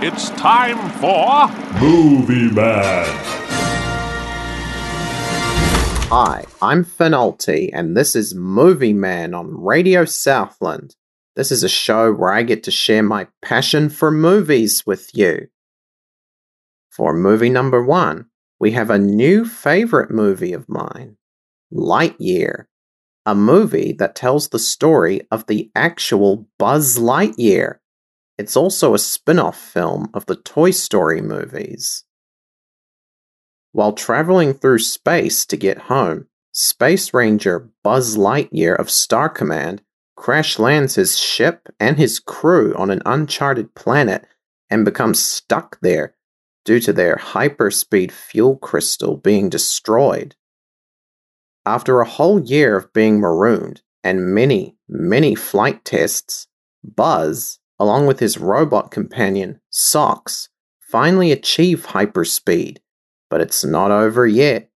It's time for Movie Man. Hi, I'm Finalty, and this is Movie Man on Radio Southland. This is a show where I get to share my passion for movies with you. For movie number one, we have a new favorite movie of mine Lightyear, a movie that tells the story of the actual Buzz Lightyear it's also a spin off film of the Toy Story movies. While traveling through space to get home, Space Ranger Buzz Lightyear of Star Command crash lands his ship and his crew on an uncharted planet and becomes stuck there due to their hyperspeed fuel crystal being destroyed. After a whole year of being marooned and many, many flight tests, Buzz along with his robot companion, Sox, finally achieve hyperspeed, but it's not over yet.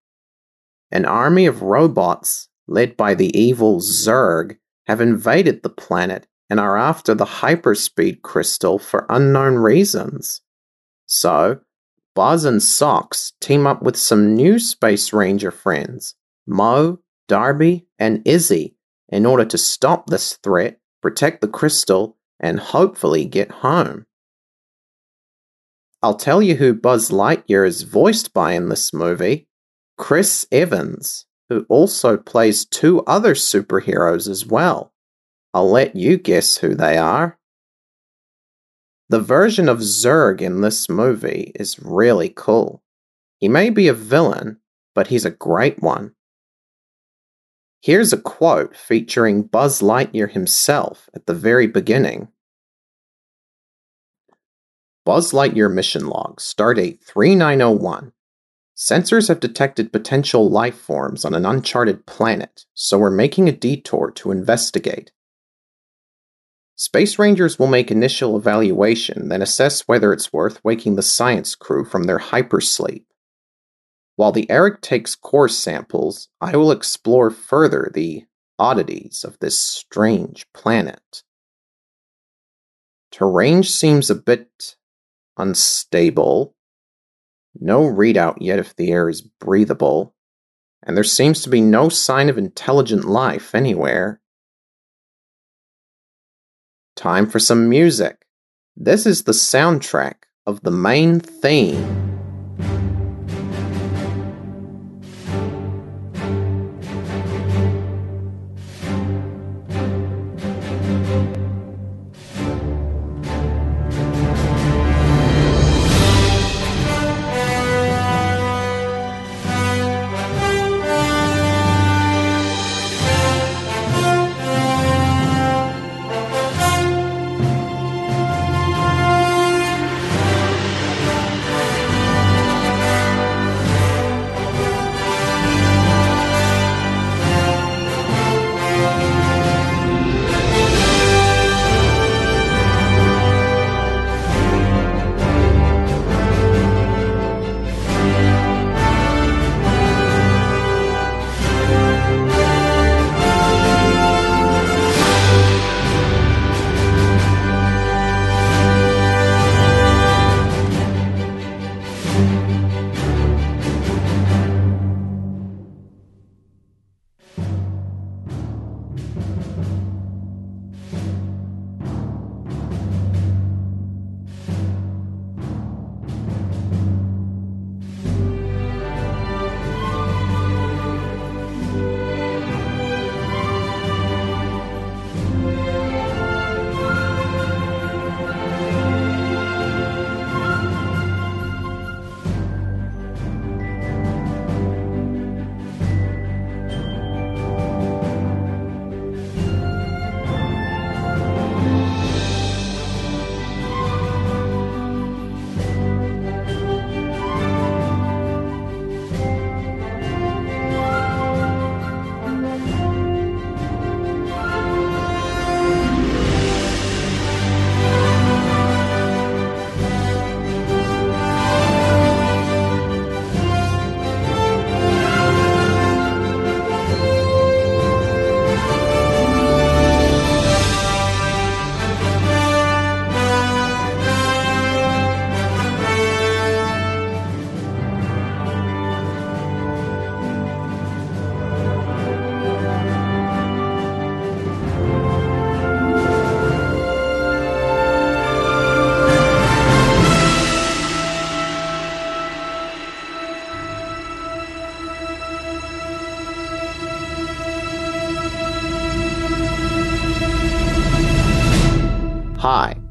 An army of robots, led by the evil Zurg, have invaded the planet and are after the hyperspeed crystal for unknown reasons. So, Buzz and Sox team up with some new Space Ranger friends, Mo, Darby, and Izzy, in order to stop this threat, protect the crystal, and hopefully get home. I'll tell you who Buzz Lightyear is voiced by in this movie Chris Evans, who also plays two other superheroes as well. I'll let you guess who they are. The version of Zurg in this movie is really cool. He may be a villain, but he's a great one. Here's a quote featuring Buzz Lightyear himself at the very beginning. Buzz Lightyear mission log, stardate 3901. Sensors have detected potential life forms on an uncharted planet, so we're making a detour to investigate. Space Rangers will make initial evaluation, then assess whether it's worth waking the science crew from their hypersleep. While the Eric takes core samples, I will explore further the oddities of this strange planet. Terrain seems a bit unstable, no readout yet if the air is breathable, and there seems to be no sign of intelligent life anywhere. Time for some music. This is the soundtrack of the main theme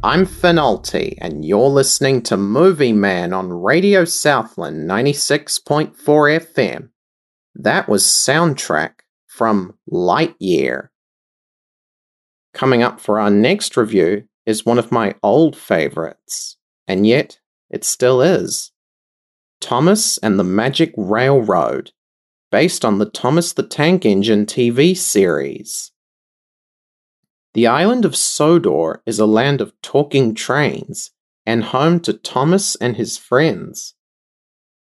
I'm Finalty, and you're listening to Movie Man on Radio Southland 96.4 FM. That was soundtrack from Lightyear. Coming up for our next review is one of my old favorites, and yet it still is Thomas and the Magic Railroad, based on the Thomas the Tank Engine TV series. The island of Sodor is a land of talking trains and home to Thomas and his friends.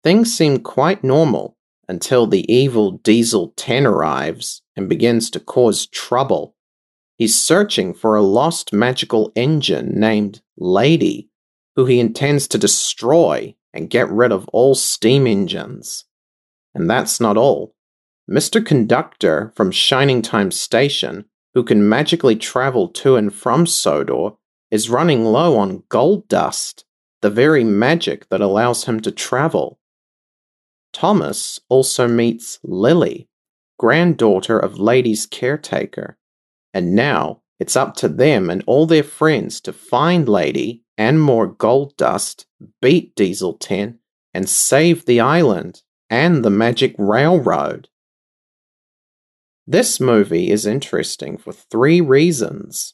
Things seem quite normal until the evil Diesel 10 arrives and begins to cause trouble. He's searching for a lost magical engine named Lady, who he intends to destroy and get rid of all steam engines. And that's not all. Mr. Conductor from Shining Time Station, who can magically travel to and from Sodor, is running low on gold dust, the very magic that allows him to travel. Thomas also meets Lily, granddaughter of Lady's caretaker, and now it's up to them and all their friends to find Lady and more gold dust, beat Diesel 10, and save the island and the magic railroad. This movie is interesting for three reasons.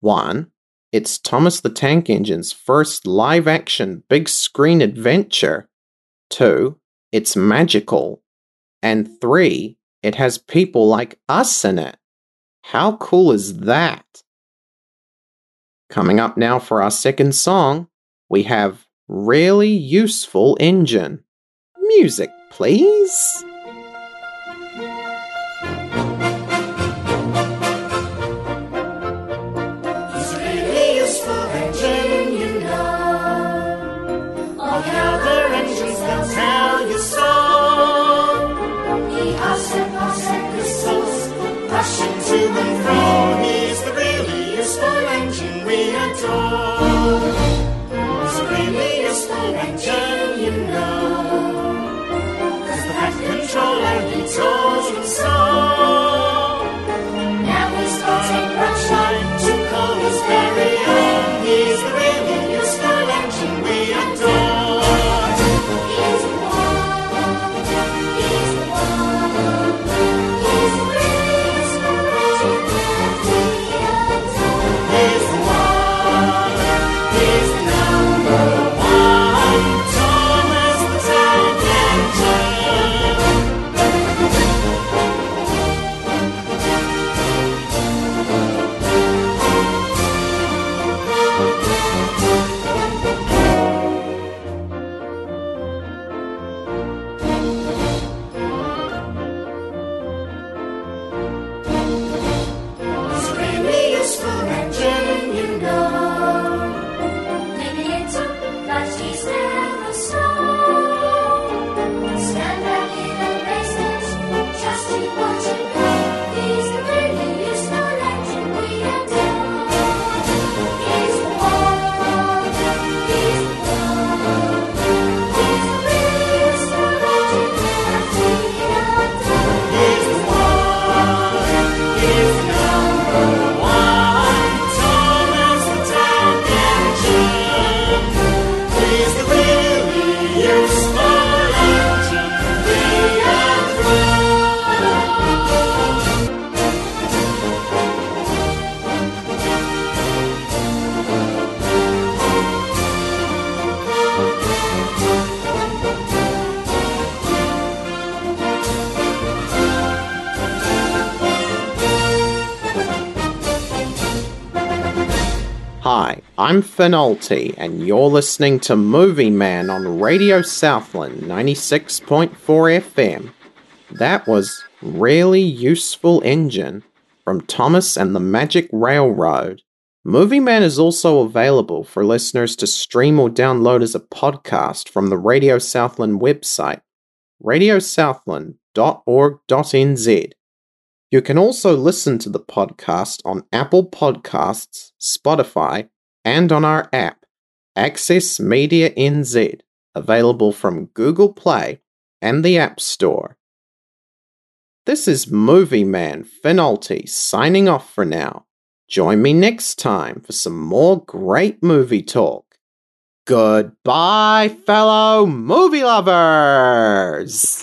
One, it's Thomas the Tank Engine's first live action big screen adventure. Two, it's magical. And three, it has people like us in it. How cool is that? Coming up now for our second song, we have Really Useful Engine. Music, please. Hi, I'm Finalty, and you're listening to Movie Man on Radio Southland 96.4 FM. That was Really Useful Engine from Thomas and the Magic Railroad. Movie Man is also available for listeners to stream or download as a podcast from the Radio Southland website, radiosouthland.org.nz. You can also listen to the podcast on Apple Podcasts, Spotify, and on our app, Access Media NZ, available from Google Play and the App Store. This is Movie Man Finalty signing off for now. Join me next time for some more great movie talk. Goodbye, fellow movie lovers!